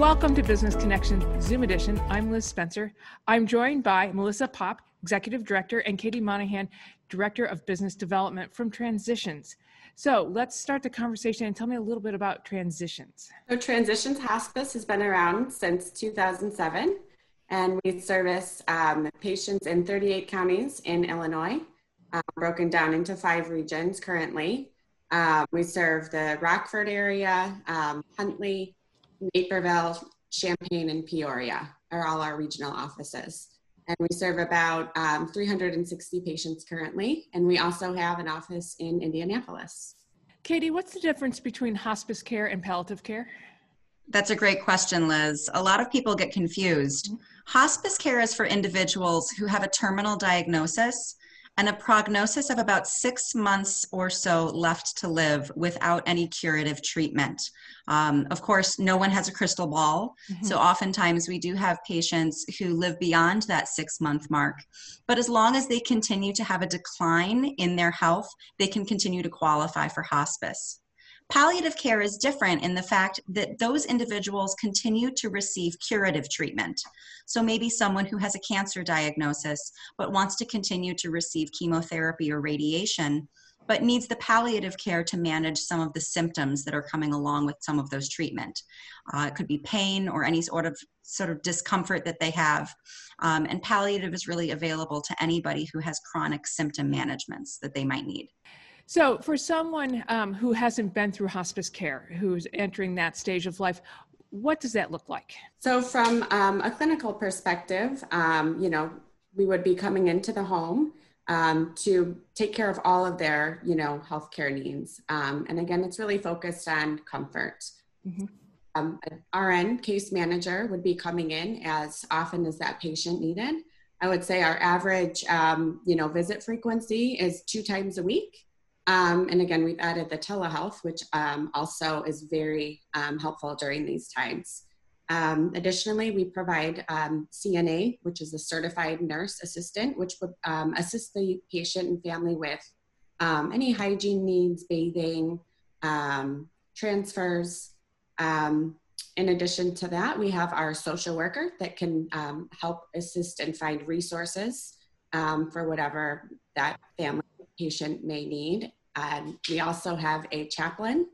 Welcome to Business Connection Zoom edition. I'm Liz Spencer. I'm joined by Melissa Pop, Executive Director, and Katie Monahan, Director of Business Development from Transitions. So let's start the conversation and tell me a little bit about Transitions. So, Transitions Hospice has been around since 2007, and we service um, patients in 38 counties in Illinois, uh, broken down into five regions currently. Um, we serve the Rockford area, um, Huntley, Naperville, Champaign, and Peoria are all our regional offices. And we serve about um, 360 patients currently. And we also have an office in Indianapolis. Katie, what's the difference between hospice care and palliative care? That's a great question, Liz. A lot of people get confused. Hospice care is for individuals who have a terminal diagnosis and a prognosis of about six months or so left to live without any curative treatment. Um, of course, no one has a crystal ball, mm-hmm. so oftentimes we do have patients who live beyond that six month mark. But as long as they continue to have a decline in their health, they can continue to qualify for hospice. Palliative care is different in the fact that those individuals continue to receive curative treatment. So maybe someone who has a cancer diagnosis but wants to continue to receive chemotherapy or radiation but needs the palliative care to manage some of the symptoms that are coming along with some of those treatment. Uh, it could be pain or any sort of sort of discomfort that they have. Um, and palliative is really available to anybody who has chronic symptom managements that they might need. So, for someone um, who hasn't been through hospice care, who's entering that stage of life, what does that look like? So, from um, a clinical perspective, um, you know, we would be coming into the home um, to take care of all of their, you know, healthcare needs. Um, and again, it's really focused on comfort. Mm-hmm. Um, an RN case manager would be coming in as often as that patient needed. I would say our average, you know, visit frequency is two times a week. Um, and again, we've added the telehealth, which um, also is very um, helpful during these times. Um, additionally, we provide um, CNA, which is a certified nurse assistant, which would um, assist the patient and family with any hygiene needs, bathing, transfers. in addition to that, we have our social worker that can help assist and find resources for whatever that family patient may need. And we also have a chaplain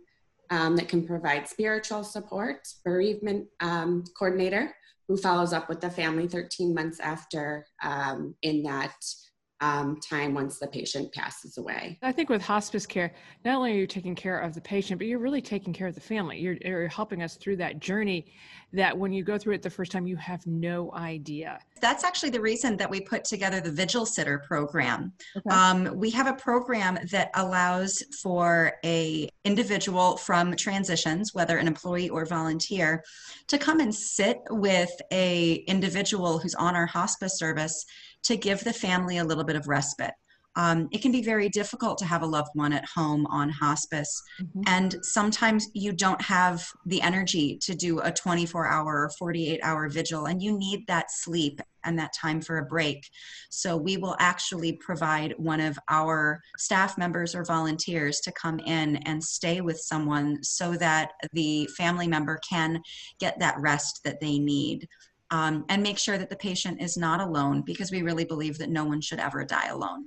um, that can provide spiritual support, bereavement um, coordinator who follows up with the family 13 months after um, in that um, time once the patient passes away. I think with hospice care, not only are you taking care of the patient, but you're really taking care of the family. You're, you're helping us through that journey that when you go through it the first time, you have no idea. That's actually the reason that we put together the Vigil Sitter program. Okay. Um, we have a program that allows for a individual from transitions, whether an employee or volunteer, to come and sit with a individual who's on our hospice service to give the family a little bit of respite. Um, it can be very difficult to have a loved one at home on hospice. Mm-hmm. And sometimes you don't have the energy to do a 24 hour or 48 hour vigil, and you need that sleep and that time for a break. So we will actually provide one of our staff members or volunteers to come in and stay with someone so that the family member can get that rest that they need um, and make sure that the patient is not alone because we really believe that no one should ever die alone.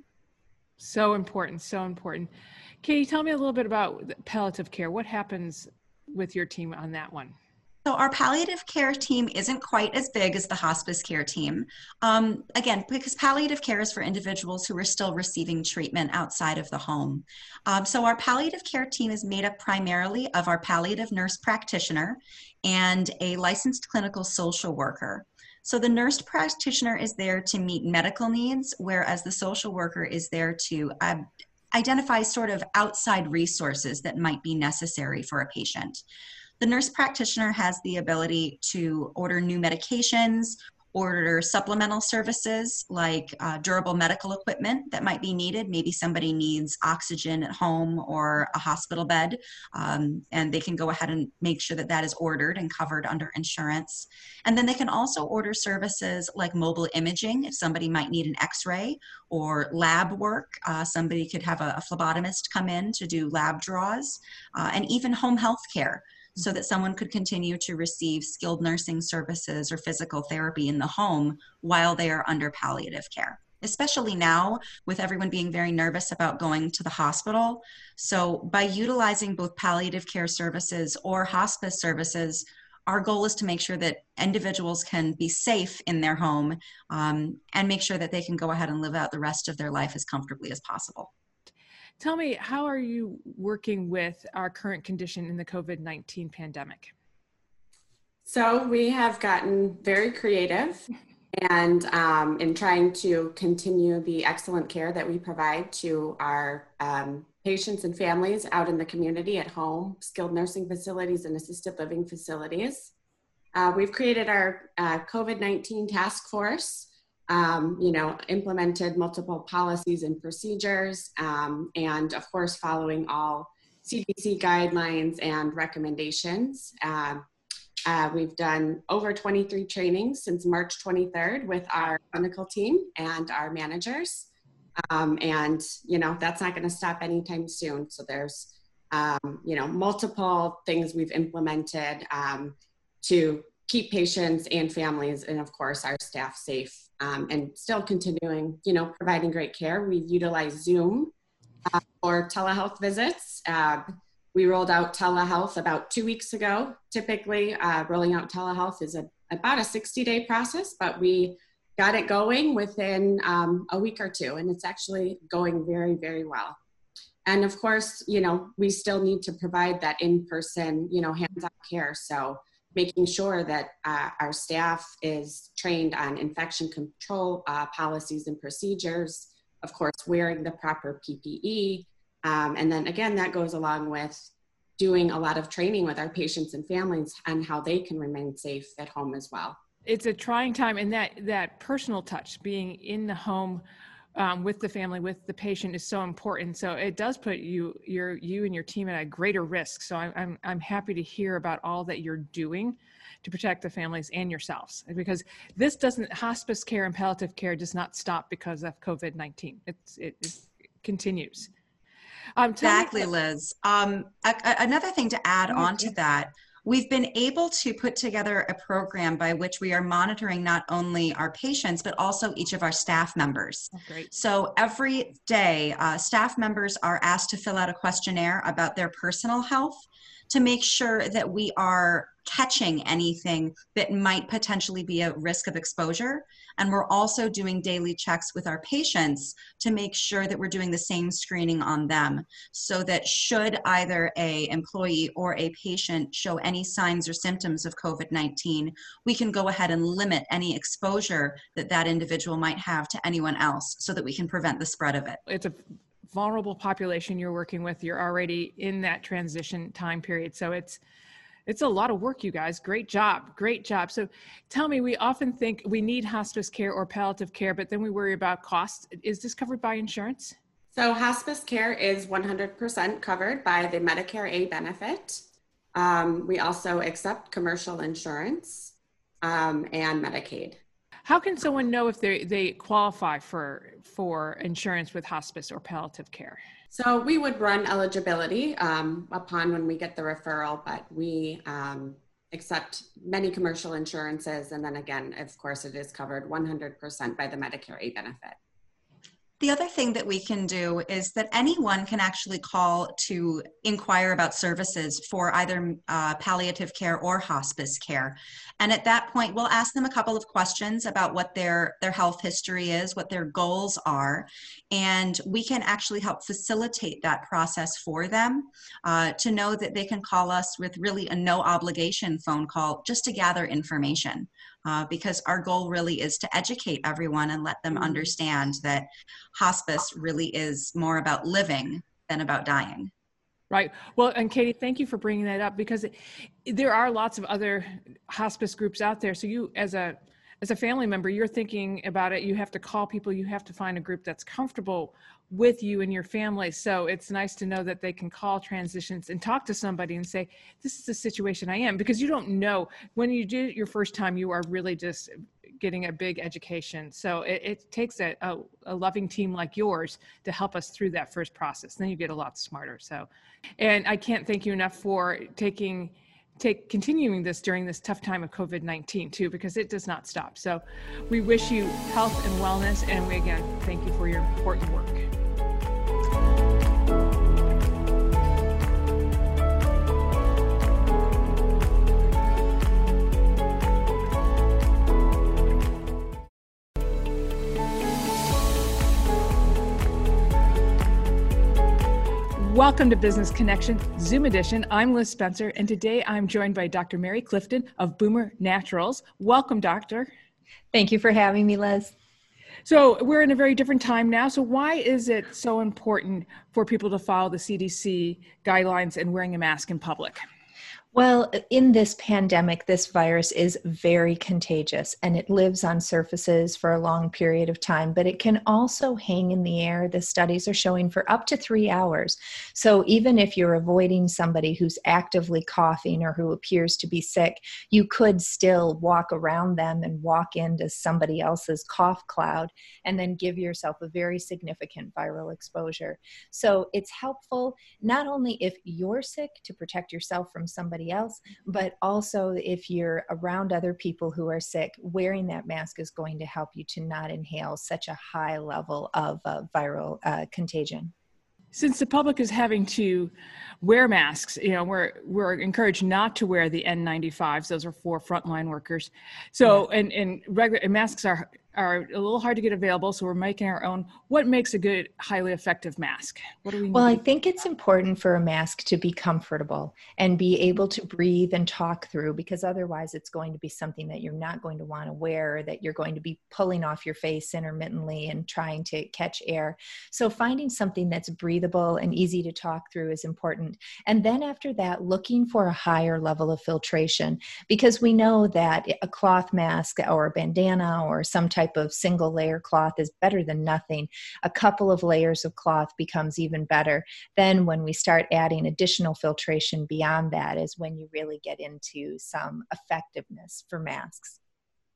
So important, so important. Katie, tell me a little bit about palliative care. What happens with your team on that one? So, our palliative care team isn't quite as big as the hospice care team. Um, again, because palliative care is for individuals who are still receiving treatment outside of the home. Um, so, our palliative care team is made up primarily of our palliative nurse practitioner and a licensed clinical social worker. So, the nurse practitioner is there to meet medical needs, whereas the social worker is there to uh, identify sort of outside resources that might be necessary for a patient. The nurse practitioner has the ability to order new medications, order supplemental services like uh, durable medical equipment that might be needed. Maybe somebody needs oxygen at home or a hospital bed, um, and they can go ahead and make sure that that is ordered and covered under insurance. And then they can also order services like mobile imaging if somebody might need an x ray or lab work. Uh, somebody could have a, a, phlebotomist come in to do lab draws, uh, and even home health care. So that someone could continue to receive skilled nursing services or physical therapy in the home while they are under palliative care especially now with everyone being very nervous about going to the hospital. So, by utilizing both palliative care services or hospice services, our goal is to make sure that individuals can be safe in their home um, and make sure that they can go ahead and live out the rest of their life as comfortably as possible. Tell me, how are you working with our current condition in the COVID 19 pandemic? So, we have gotten very creative and um, in trying to continue the excellent care that we provide to our um, patients and families out in the community at home, skilled nursing facilities, and assisted living facilities. Uh, we've created our uh, COVID 19 task force um, you know, implemented multiple policies and procedures, um, and of course, following all CDC guidelines and recommendations. Um, uh, we've done over 23 trainings since March 23rd with our clinical team and our managers. Um, and, you know, that's not going to stop anytime soon. So there's, um, you know, multiple things we've implemented um, to keep patients and families and of course our staff safe um, and still continuing you know providing great care. We utilize zoom uh, for telehealth visits. Uh, we rolled out telehealth about two weeks ago. Typically uh, rolling out telehealth is a, about a 60 day process but we got it going within um, a week or two and it's actually going very very well. And of course you know we still need to provide that in-person you know hands-on care. So making sure that uh, our staff is trained on infection control uh, policies and procedures, of course, wearing the proper PPE. Um, and then again, that goes along with doing a lot of training with our patients and families on how they can remain safe at home as well. It's a trying time, and that that personal touch, being in the home um, with the family, with the patient is so important. So it does put you, your, you and your team at a greater risk. So I'm, I'm, I'm happy to hear about all that you're doing to protect the families and yourselves because this doesn't, hospice care and palliative care does not stop because of COVID-19. It's, it, it continues. Um, exactly, Liz. Um, a, a, another thing to add on to that, We've been able to put together a program by which we are monitoring not only our patients, but also each of our staff members. Oh, great. So every day, uh, staff members are asked to fill out a questionnaire about their personal health to make sure that we are catching anything that might potentially be a risk of exposure. And we're also doing daily checks with our patients to make sure that we're doing the same screening on them so that should either a employee or a patient show any signs or symptoms of COVID-19, we can go ahead and limit any exposure that that individual might have to anyone else so that we can prevent the spread of it. It's a vulnerable population you're working with you're already in that transition time period so it's it's a lot of work you guys. Great job. Great job. So tell me we often think we need hospice care or palliative care but then we worry about costs. Is this covered by insurance? So hospice care is 100% covered by the medicare a benefit. Um, we also accept commercial insurance um, and medicaid. How can someone know if they, they qualify for, for insurance with hospice or palliative care? So we would run eligibility um, upon when we get the referral, but we um, accept many commercial insurances. And then again, of course, it is covered 100% by the Medicare A benefit. The other thing that we can do is that anyone can actually call to inquire about services for either uh, palliative care or hospice care. And at that point, we'll ask them a couple of questions about what their, their health history is, what their goals are, and we can actually help facilitate that process for them uh, to know that they can call us with really a no obligation phone call just to gather information uh, because our goal really is to educate everyone and let them mm-hmm. understand that hospice really is more about living than about dying. Right. Well, and Katie, thank you for bringing that up because there are lots of other hospice groups out there. So you, as a as a family member, you're thinking about it. You have to call people. You have to find a group that's comfortable with you and your family. So it's nice to know that they can call transitions and talk to somebody and say, "This is the situation I am," because you don't know when you do it your first time. You are really just getting a big education. So it, it takes a, a, a, loving team like yours to help us through that first process. Then you get a lot smarter. So, and I can't thank you enough for taking take continuing this during this tough time of COVID 19 too, because it does not stop. So we wish you health and wellness. And we again thank you for your important work. Welcome to Business Connection Zoom edition. I'm Liz Spencer, and today I'm joined by Dr. Mary Clifton of Boomer Naturals. Welcome, Doctor. Thank you for having me, Liz. So, we're in a very different time now. So, why is it so important for people to follow the CDC guidelines and wearing a mask in public? Well, in this pandemic, this virus is very contagious and it lives on surfaces for a long period of time, but it can also hang in the air. The studies are showing for up to three hours. So even if you're avoiding somebody who's actively coughing or who appears to be sick, you could still walk around them and walk into somebody else's cough cloud and then give yourself a very significant viral exposure. So it's helpful not only if you're sick to protect yourself from somebody somebody else, but also if you're around other people who are sick, wearing that mask is going to help you to not inhale such a high level of uh, viral uh, contagion. Since the public is having to wear masks, you know, we're we're encouraged not to wear the N95s. Those are for frontline workers. So, yes. and and regular and masks are are a little hard to get available, so we're making our own. What makes a good, highly effective mask? What do we? Well, I think it's important for a mask to be comfortable and be able to breathe and talk through, because otherwise, it's going to be something that you're not going to want to wear, that you're going to be pulling off your face intermittently and trying to catch air. So, finding something that's breathable and easy to talk through is important. And then after that, looking for a higher level of filtration, because we know that a cloth mask or a bandana or some type type of single layer cloth is better than nothing. A couple of layers of cloth becomes even better. Then, when we start adding additional filtration beyond that, is when you really get into some effectiveness for masks.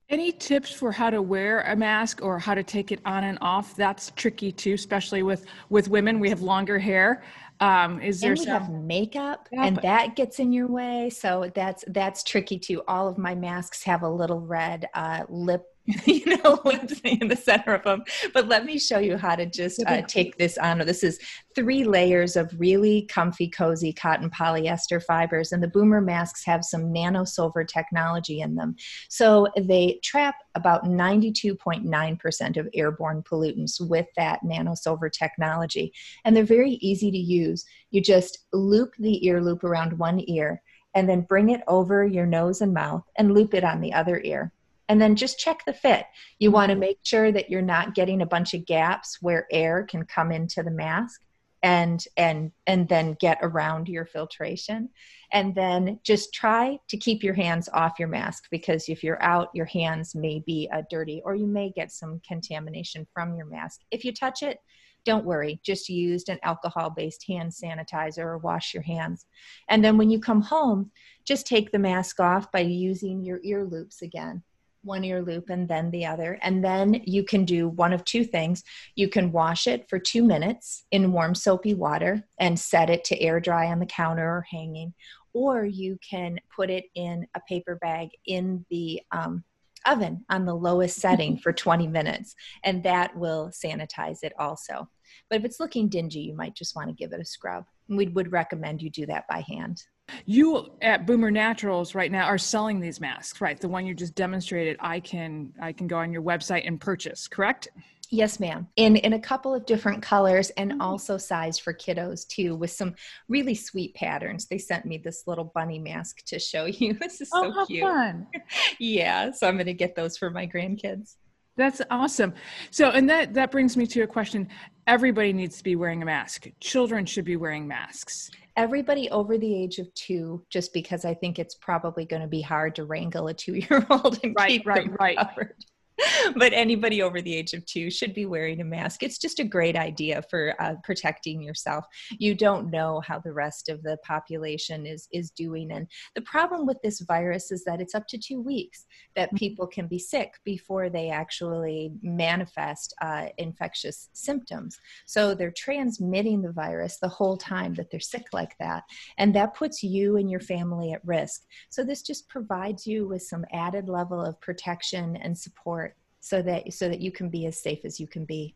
Any tips for how to wear a mask or how to take it on and off? That's tricky too, especially with with women. We have longer hair. Um, is there and we some... have makeup, yeah, and but... that gets in your way, so that's that's tricky too. All of my masks have a little red uh, lip you know in the center of them but let me show you how to just uh, take this on. This is three layers of really comfy cozy cotton polyester fibers and the boomer masks have some nano silver technology in them. So they trap about 92.9% of airborne pollutants with that nano silver technology. And they're very easy to use. You just loop the ear loop around one ear and then bring it over your nose and mouth and loop it on the other ear and then just check the fit. You want to mm-hmm. make sure that you're not getting a bunch of gaps where air can come into the mask and and and then get around your filtration. And then just try to keep your hands off your mask because if you're out your hands may be uh, dirty or you may get some contamination from your mask. If you touch it don't worry. Just use an alcohol based hand sanitizer or wash your hands. And then when you come home just take the mask off by using your ear loops again one ear loop and then the other. And then you can do one of two things. You can wash it for two minutes in warm soapy water and set it to air dry on the counter or hanging. Or you can put it in a paper bag in the um, oven on the lowest setting for 20 minutes, and that will sanitize it also. But if it's looking dingy, you might just want to give it a scrub. We would recommend you do that by hand. You at Boomer Naturals right now are selling these masks, right? The one you just demonstrated, I can I can go on your website and purchase, correct? Yes, ma'am. In in a couple of different colors and mm-hmm. also sized for kiddos too, with some really sweet patterns. They sent me this little bunny mask to show you. This is so oh, cute. Fun. yeah, so I'm going to get those for my grandkids. That's awesome. So, and that that brings me to a question. Everybody needs to be wearing a mask. Children should be wearing masks everybody over the age of two, just because I think it's probably going to be hard to wrangle a two year old and right, keep right, them right. covered. but anybody over the age of two should be wearing a mask. It's just a great idea for uh, protecting yourself. You don't know how the rest of the population is is doing, and the problem with this virus is that it's up to two weeks that mm-hmm. people can be sick before they actually manifest uh, infectious symptoms. So they're transmitting the virus the whole time that they're sick like that, and that puts you and your family at risk. So this just provides you with some added level of protection and support so that so that you can be as safe as you can be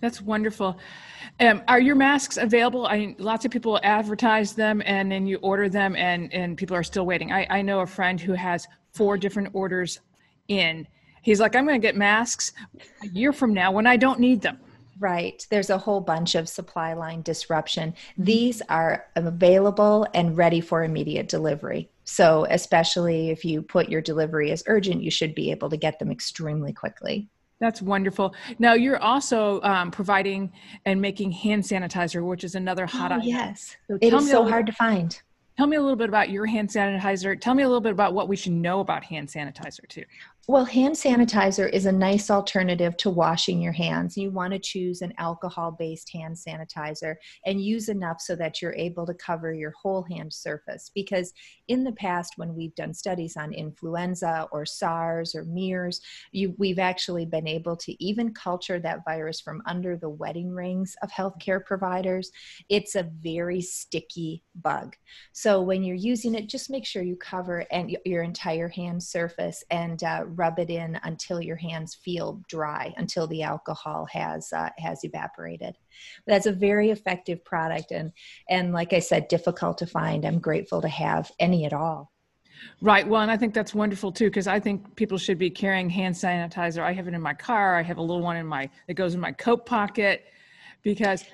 that's wonderful. Um, are your masks available? I lots of people advertise them and then you order them and, and people are still waiting. I, I know a friend who has four different orders in. He's like, I'm going to get masks a year from now when I don't need them. Right. There's a whole bunch of supply line disruption. These are available and ready for immediate delivery. So, especially if you put your delivery as urgent, you should be able to get them extremely quickly. That's wonderful. Now you're also um, providing and making hand sanitizer, which is another hot oh, item. Yes, so it is so hard to find. Tell me a little bit about your hand sanitizer. Tell me a little bit about what we should know about hand sanitizer too. Well, hand sanitizer is a nice alternative to washing your hands. You want to choose an alcohol based hand sanitizer and use enough so that you're able to cover your whole hand surface. Because in the past, when we've done studies on influenza or SARS or MERS, you, we've actually been able to even culture that virus from under the wedding rings of healthcare providers. It's a very sticky bug. So when you're using it, just make sure you cover and your entire hand surface and uh, rub it in until your hands feel dry, until the alcohol has uh, has evaporated. That's a very effective product, and and like I said, difficult to find. I'm grateful to have any at all. Right. Well, and I think that's wonderful too, because I think people should be carrying hand sanitizer. I have it in my car. I have a little one in my that goes in my coat pocket, because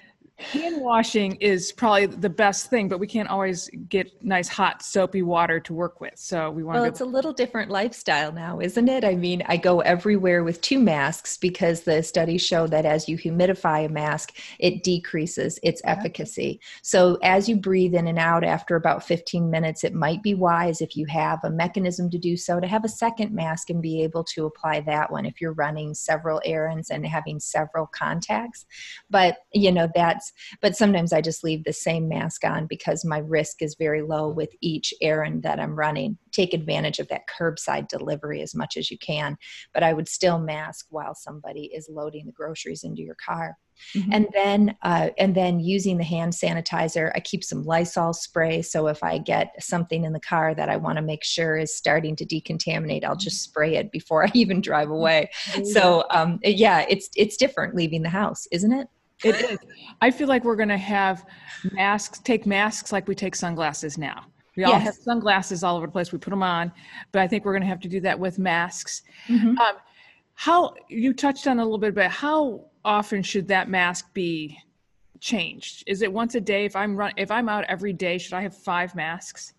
hand washing is probably the best thing, but we can't always get nice hot soapy water to work with. So we want. To Well, it's a little different lifestyle now, isn't it? I mean, I go everywhere with two masks because the studies show that as you humidify a mask, it decreases its efficacy. So as you breathe in and out after about 15 minutes, it might be wise if you have a mechanism to do so to have a second mask and be able to apply that one if you're running several errands and having several contacts. But you know that's but sometimes I just leave the same mask on because my risk is very low with each errand that I'm running. Take advantage of that curbside delivery as much as you can, but I would still mask while somebody is loading the groceries into your car. Mm-hmm. and then uh, and then using the hand sanitizer i keep some lysol spray so if i get something in the car that i want to make sure is starting to decontaminate i'll just spray it before i even drive away so um, yeah it's it's different leaving the house isn't it it is. I feel like we're going to have masks, take masks like we take sunglasses now. We all yes. have sunglasses all over the place. We put them on, but I think we're going to have to do that with masks. Mm-hmm. Um, how you touched on a little bit, but how often should that mask be changed? Is it once a day? If I'm run, if I'm out every day, should I have five masks?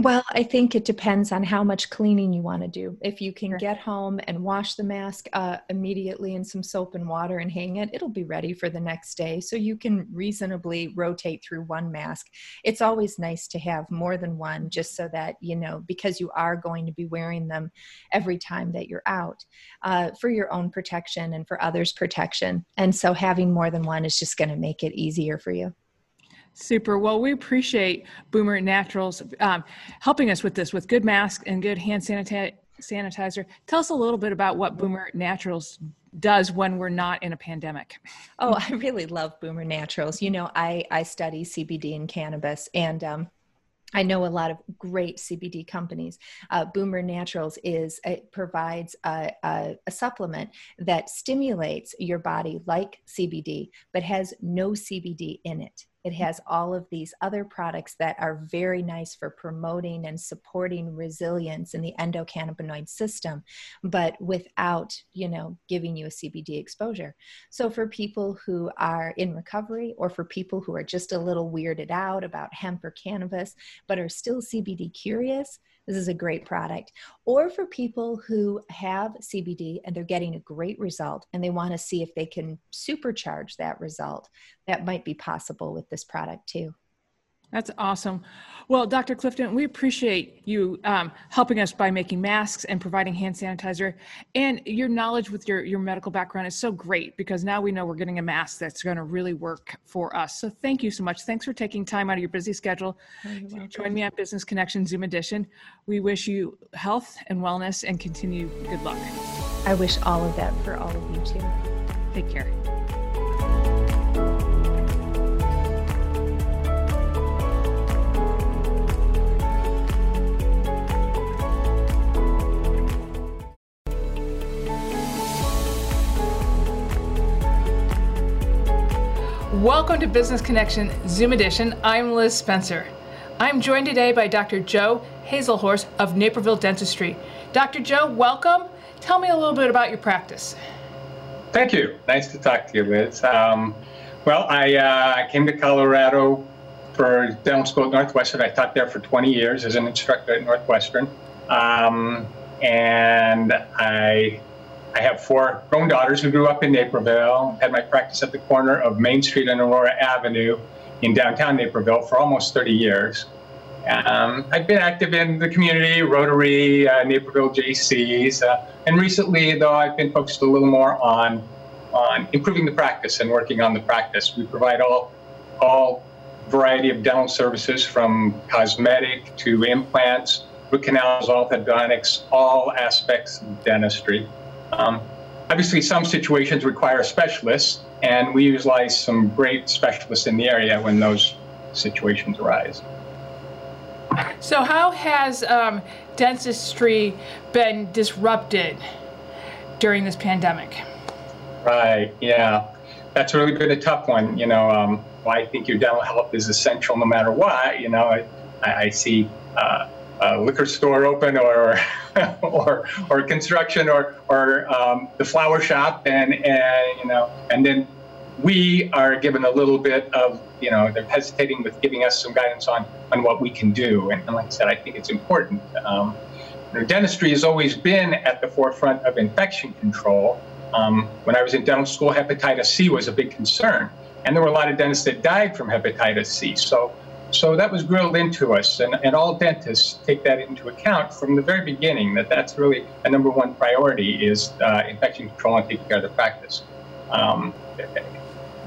Well, I think it depends on how much cleaning you want to do. If you can get home and wash the mask uh, immediately in some soap and water and hang it, it'll be ready for the next day. So you can reasonably rotate through one mask. It's always nice to have more than one just so that, you know, because you are going to be wearing them every time that you're out uh, for your own protection and for others' protection. And so having more than one is just going to make it easier for you. Super. Well, we appreciate Boomer Naturals um, helping us with this with good mask and good hand sanita- sanitizer. Tell us a little bit about what Boomer Naturals does when we're not in a pandemic. Oh, I really love Boomer Naturals. You know, I I study CBD and cannabis, and um, I know a lot of great CBD companies. Uh, Boomer Naturals is it provides a, a, a, supplement that stimulates your body like CBD, but has no CBD in it. It has all of these other products that are very nice for promoting and supporting resilience in the endocannabinoid system, but without, you know, giving you a CBD exposure. So for people who are in recovery or for people who are just a little weirded out about hemp or cannabis, but are still CBD curious, this is a great product. Or for people who have CBD and they're getting a great result and they want to see if they can supercharge that result, that might be possible with this product too. That's awesome. Well, Dr. Clifton, we appreciate you um, helping us by making masks and providing hand sanitizer. And your knowledge with your, your medical background is so great because now we know we're getting a mask that's going to really work for us. So thank you so much. Thanks for taking time out of your busy schedule to join me on Business Connection Zoom edition. We wish you health and wellness and continued good luck. I wish all of that for all of you too. Take care. Welcome to Business Connection Zoom Edition. I'm Liz Spencer. I'm joined today by Dr. Joe Haselhorst of Naperville Dentistry. Dr. Joe, welcome. Tell me a little bit about your practice. Thank you. Nice to talk to you, Liz. Um, well, I uh, came to Colorado for dental school at Northwestern. I taught there for 20 years as an instructor at Northwestern. Um, and I I have four grown daughters who grew up in Naperville, had my practice at the corner of Main Street and Aurora Avenue in downtown Naperville for almost 30 years. Um, I've been active in the community, Rotary, uh, Naperville Jaycees, uh, and recently, though, I've been focused a little more on on improving the practice and working on the practice. We provide all all variety of dental services from cosmetic to implants, root canals, orthodontics, all aspects of dentistry. Um, obviously, some situations require specialists, and we utilize some great specialists in the area when those situations arise. So, how has um, dentistry been disrupted during this pandemic? Right, yeah. That's really been a tough one. You know, um, I think your dental health is essential no matter what. You know, I, I see uh, a liquor store open or or or construction or or um, the flower shop and and you know and then we are given a little bit of you know they're hesitating with giving us some guidance on on what we can do and, and like I said I think it's important. Um, you know, dentistry has always been at the forefront of infection control. Um, when I was in dental school, hepatitis C was a big concern, and there were a lot of dentists that died from hepatitis C. So so that was drilled into us, and, and all dentists take that into account from the very beginning. That that's really a number one priority is uh, infection control and taking care of the practice. Um,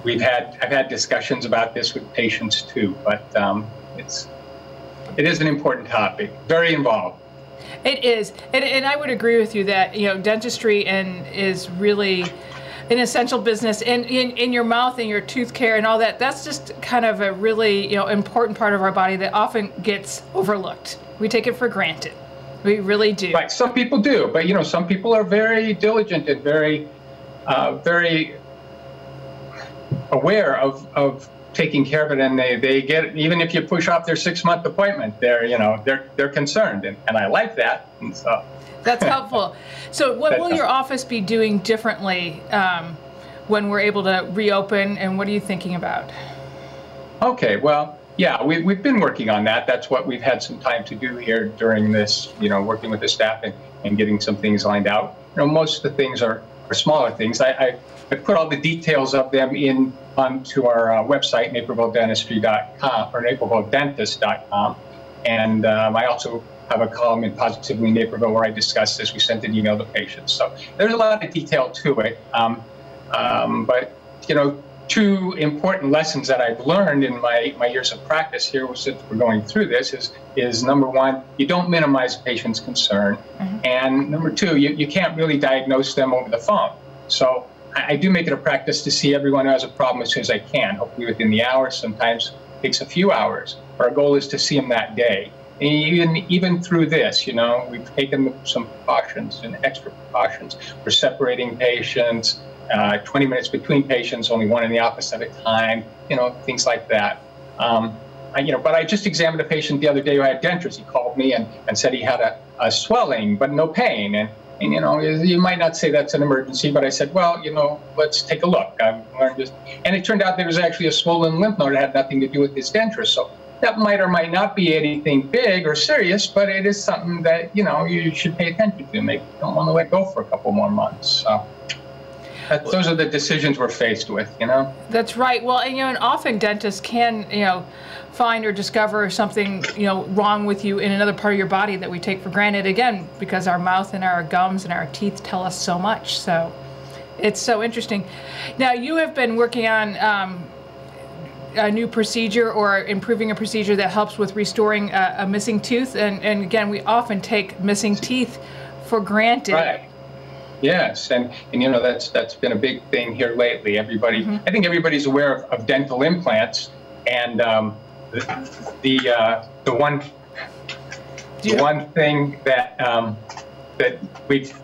we've had I've had discussions about this with patients too, but um, it's it is an important topic, very involved. It is, and, and I would agree with you that you know dentistry and is really an essential business and in, in your mouth and your tooth care and all that that's just kind of a really you know important part of our body that often gets overlooked. We take it for granted. We really do. Right. Some people do but you know some people are very diligent and very uh, very aware of of taking care of it and they, they get even if you push off their six month appointment they're you know they're they're concerned and, and i like that and so that's helpful. So, what will your office be doing differently um, when we're able to reopen, and what are you thinking about? Okay, well, yeah, we, we've been working on that. That's what we've had some time to do here during this, you know, working with the staff and, and getting some things lined out. You know, most of the things are, are smaller things. I, I, I put all the details of them in onto our uh, website, napervilledentistry.com or napervilledentist.com. And um, I also have a column in Positively Naperville where I discuss this. We sent an email to patients. So there's a lot of detail to it. Um, um, but, you know, two important lessons that I've learned in my, my years of practice here, since we're going through this, is, is number one, you don't minimize patient's concern. Mm-hmm. And number two, you, you can't really diagnose them over the phone. So I, I do make it a practice to see everyone who has a problem as soon as I can, hopefully within the hour, sometimes takes a few hours. Our goal is to see them that day even even through this, you know, we've taken some precautions and extra precautions. We're separating patients, uh, 20 minutes between patients, only one in the office at a time, you know, things like that. Um, I, you know, but I just examined a patient the other day who had dentures. He called me and, and said he had a, a swelling but no pain. And, and, you know, you might not say that's an emergency, but I said, well, you know, let's take a look. Learned this. And it turned out there was actually a swollen lymph node that had nothing to do with his dentures. So that might or might not be anything big or serious, but it is something that you know you should pay attention to. Maybe you don't want to let go for a couple more months. So. Those are the decisions we're faced with, you know? That's right. Well, and, you know, and often dentists can, you know, find or discover something, you know, wrong with you in another part of your body that we take for granted again because our mouth and our gums and our teeth tell us so much. So it's so interesting. Now, you have been working on um, a new procedure or improving a procedure that helps with restoring a, a missing tooth. And, and again, we often take missing teeth for granted. Right. Yes, and, and you know that's that's been a big thing here lately. Everybody, mm-hmm. I think everybody's aware of, of dental implants, and um, the the, uh, the one the one thing that um, that we've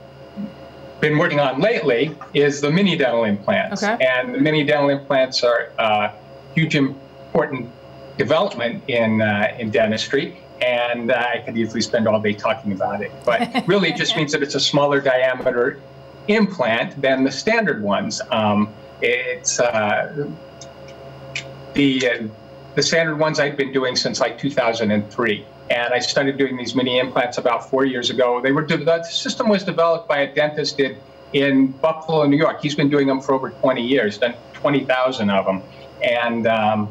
been working on lately is the mini dental implants, okay. and the mini dental implants are uh, huge important development in uh, in dentistry and uh, I could easily spend all day talking about it. But really, it just means that it's a smaller diameter implant than the standard ones. Um, it's uh, the uh, the standard ones I've been doing since like 2003, and I started doing these mini implants about four years ago. They were the system was developed by a dentist in, in Buffalo, New York. He's been doing them for over 20 years, done 20,000 of them, and um,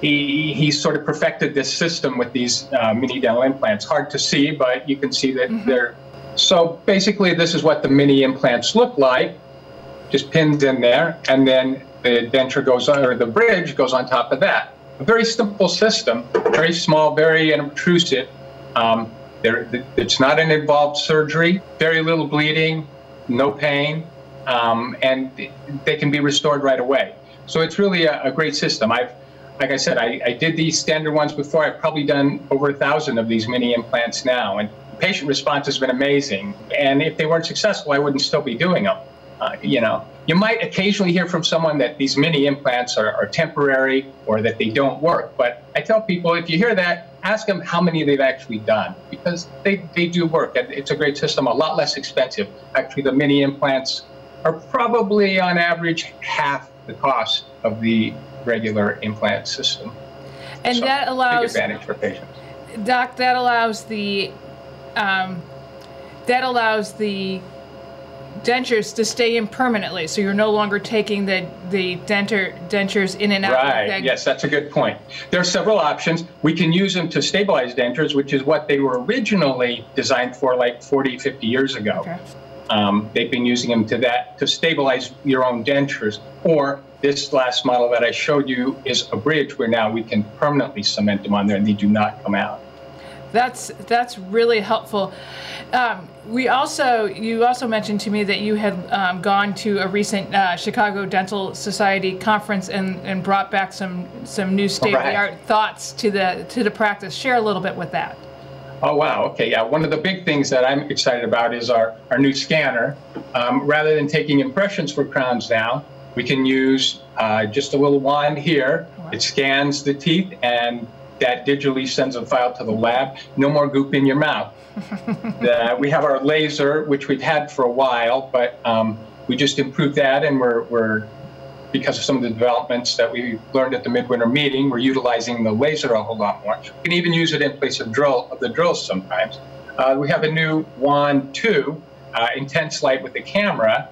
he, he sort of perfected this system with these uh, mini dental implants. Hard to see, but you can see that mm-hmm. they're. So basically, this is what the mini implants look like, just pins in there, and then the denture goes on, or the bridge goes on top of that. A very simple system, very small, very intrusive. Um, there, it's not an involved surgery, very little bleeding, no pain, um, and they can be restored right away. So it's really a, a great system. I've like I said, I, I, did these standard ones before. I've probably done over a thousand of these mini implants now, and patient response has been amazing. And if they weren't successful, I wouldn't still be doing them. Uh, you know, you might occasionally hear from someone that these mini implants are, are temporary or that they don't work. But I tell people if you hear that, ask them how many they've actually done because they, they do work. It's a great system, a lot less expensive. Actually, the mini implants are probably on average half the cost of the regular implant system. And so, that allows advantage for patients. Doc, that allows the um, that allows the dentures to stay in permanently, so you're no longer taking the the denture dentures in and out. Right. That. Yes, that's a good point. There are several options. We can use them to stabilize dentures, which is what they were originally designed for, like 40, 50 years ago. Okay. Um, they've been using them to that to stabilize your own dentures, or this last model that I showed you is a bridge where now we can permanently cement them on there and they do not come out. That's that's really helpful. Um, we also you also mentioned to me that you had um, gone to a recent uh, Chicago Dental Society conference and, and brought back some some new state of the art thoughts to the to the practice. Share a little bit with that. Oh wow! Okay, yeah. One of the big things that I'm excited about is our our new scanner. Um, rather than taking impressions for crowns now, we can use uh, just a little wand here. It scans the teeth and that digitally sends a file to the lab. No more goop in your mouth. uh, we have our laser, which we've had for a while, but um, we just improved that, and we're, we're because of some of the developments that we learned at the midwinter meeting, we're utilizing the laser a whole lot more. We can even use it in place of drill of the drills sometimes. Uh, we have a new wand too, uh, intense light with the camera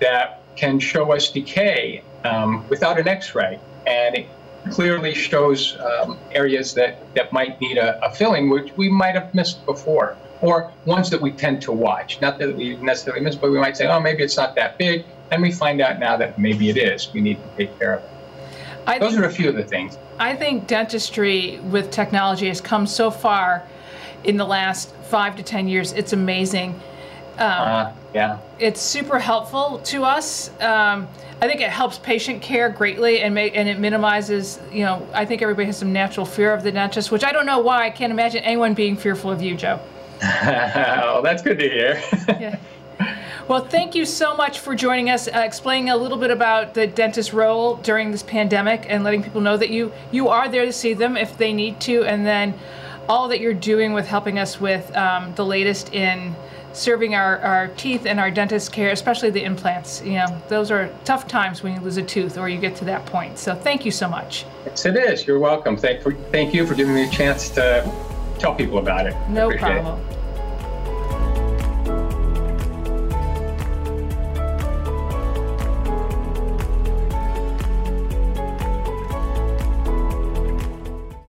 that can show us decay um, without an X-ray, and it clearly shows um, areas that, that might need a, a, filling, which we might have missed before, or ones that we tend to watch. Not that we necessarily miss, but we might say, oh, maybe it's not that big, and we find out now that maybe it is. We need to take care of it. I Those think, are a few of the things. I think dentistry with technology has come so far in the last five to ten years. It's amazing. Um, uh, yeah. It's super helpful to us. Um, I think it helps patient care greatly and make and it minimizes. You know, I think everybody has some natural fear of the dentist, which I don't know why. I can't imagine anyone being fearful of you, Joe. oh, that's good to hear. yeah. Well, thank you so much for joining us, uh, explaining a little bit about the dentist role during this pandemic, and letting people know that you you are there to see them if they need to, and then all that you're doing with helping us with um, the latest in serving our, our teeth and our dentist care, especially the implants. You know, those are tough times when you lose a tooth or you get to that point. So thank you so much. Yes, it is. You're welcome. Thank, for, thank you for giving me a chance to tell people about it. No problem. It.